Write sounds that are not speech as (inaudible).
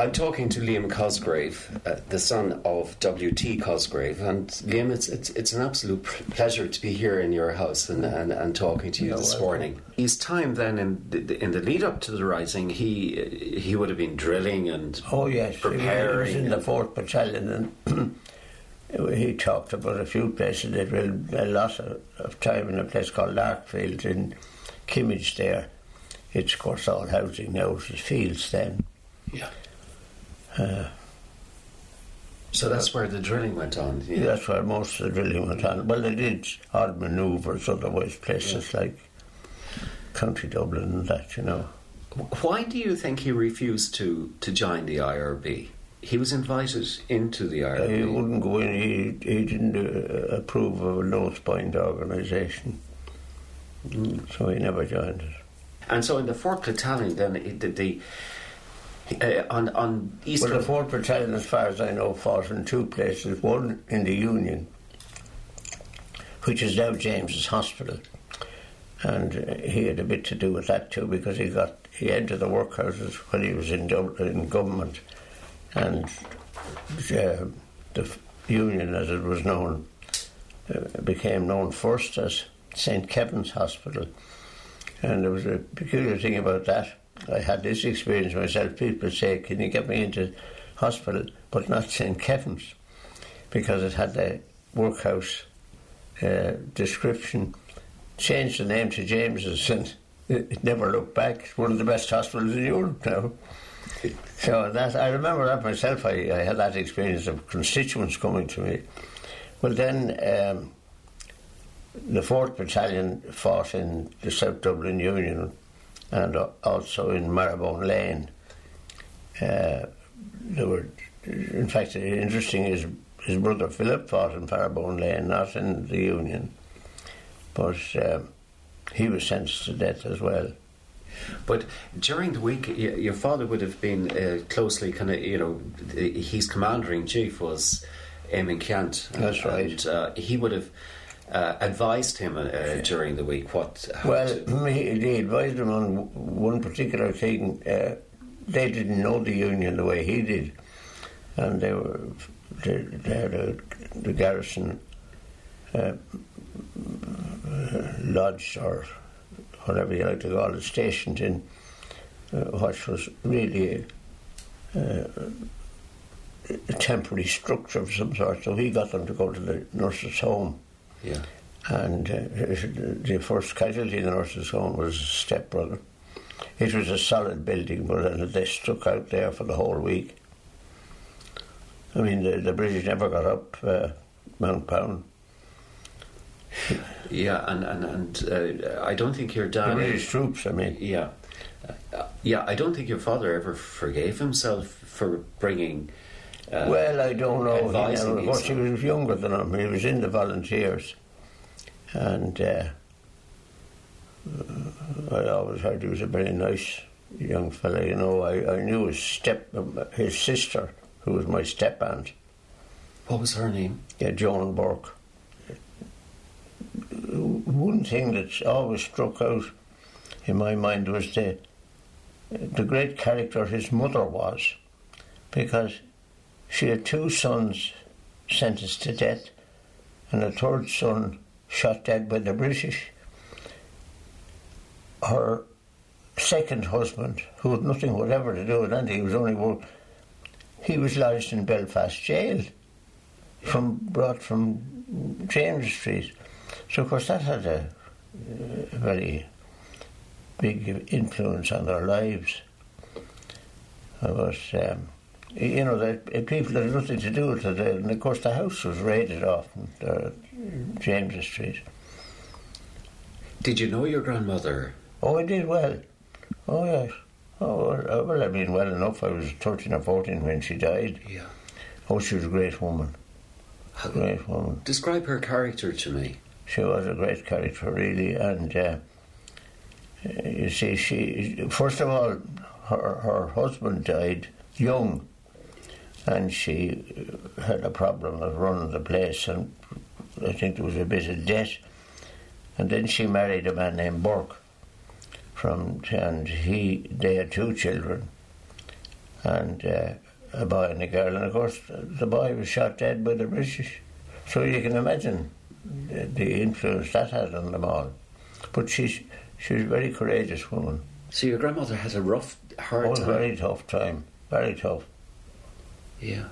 I'm talking to Liam Cosgrave, uh, the son of W.T. Cosgrave. And Liam, it's, it's, it's an absolute pleasure to be here in your house and, and, and talking to you this welcome. morning. His time then in the, in the lead up to the rising, he he would have been drilling and oh yes, preparing. He was in the fourth battalion, and (clears throat) he talked about a few places. They drilled a lot of, of time in a place called Larkfield in Kimmage. There, it's of course all housing now. It was fields then. Yeah. Uh, so that's where the drilling went on. Yeah. That's where most of the drilling went on. Well, they did odd manoeuvres, otherwise places yeah. like County Dublin and that, you know. Why do you think he refused to, to join the IRB? He was invited into the IRB. He wouldn't go in. He, he didn't uh, approve of a spined organisation, mm. so he never joined it. And so in the fourth battalion, then the, the uh, on on. Well, the Fourth Battalion, as far as I know, fought in two places. One in the Union, which is now James's Hospital, and uh, he had a bit to do with that too because he got he entered the workhouses when he was in Dublin, in government, and uh, the Union, as it was known, uh, became known first as St Kevin's Hospital, and there was a peculiar thing about that I had this experience myself. People say, "Can you get me into hospital?" But not St Kevin's, because it had the workhouse uh, description. Changed the name to James's, and (laughs) it, never looked back. It's one of the best hospitals in Europe now. So that I remember that myself. I, I had that experience of constituents coming to me. Well, then um, the Fourth Battalion fought in the South Dublin Union and also in Marrowbone Lane. Uh, there were, in fact, interesting is his brother Philip fought in Marrowbone Lane, not in the Union, but uh, he was sentenced to death as well. But during the week, your father would have been uh, closely kind of, you know, his commander in chief was Eamon Ceannt. That's right. And, uh, he would have uh, advised him uh, during the week? What? Well, he, he, advised him on one particular thing. Uh, they didn't know the union the way he did, and they were they, they had a, the garrison uh, lodge or whatever you like to call it, stationed in uh, what was really. Uh, a temporary structure of some sort, so he got them to go to the nurse's home yeah. And uh, the first casualty in the nurse's home was a stepbrother. It was a solid building, but they stuck out there for the whole week. I mean, the, the British never got up uh, Mount Brown. Yeah, and and, and uh, I don't think your dad. The British troops, I mean. Yeah, uh, yeah. I don't think your father ever forgave himself for bringing uh, well, I don't know. You know of course, he was younger than him. He was in the volunteers, and uh, I always heard he was a very nice young fellow. You know, I, I knew his step, his sister, who was my step aunt. What was her name? Yeah, Joan Burke. One thing that's always struck out in my mind was the the great character his mother was, because she had two sons sentenced to death and a third son shot dead by the British. Her second husband, who had nothing whatever to do with anything, he was only work, he was lodged in Belfast jail, from brought from James Street. So of course that had a, a very big influence on their lives. Was. Um, you know, the people had nothing to do with it. And of course, the house was raided off uh, James Street. Did you know your grandmother? Oh, I did well. Oh, yes. Oh, well, I mean, well enough. I was 13 or 14 when she died. Yeah. Oh, she was a great woman. How, great woman. Describe her character to me. She was a great character, really. And uh, you see, she, first of all, her, her husband died young and she had a problem of running the place, and I think there was a bit of debt. And then she married a man named Burke, from and he they had two children, and uh, a boy and a girl. And of course, the boy was shot dead by the British. So you can imagine the, the influence that had on them all. But she's she was a very courageous woman. So your grandmother had a rough, hard oh, time. very tough time. Very tough. Yeah.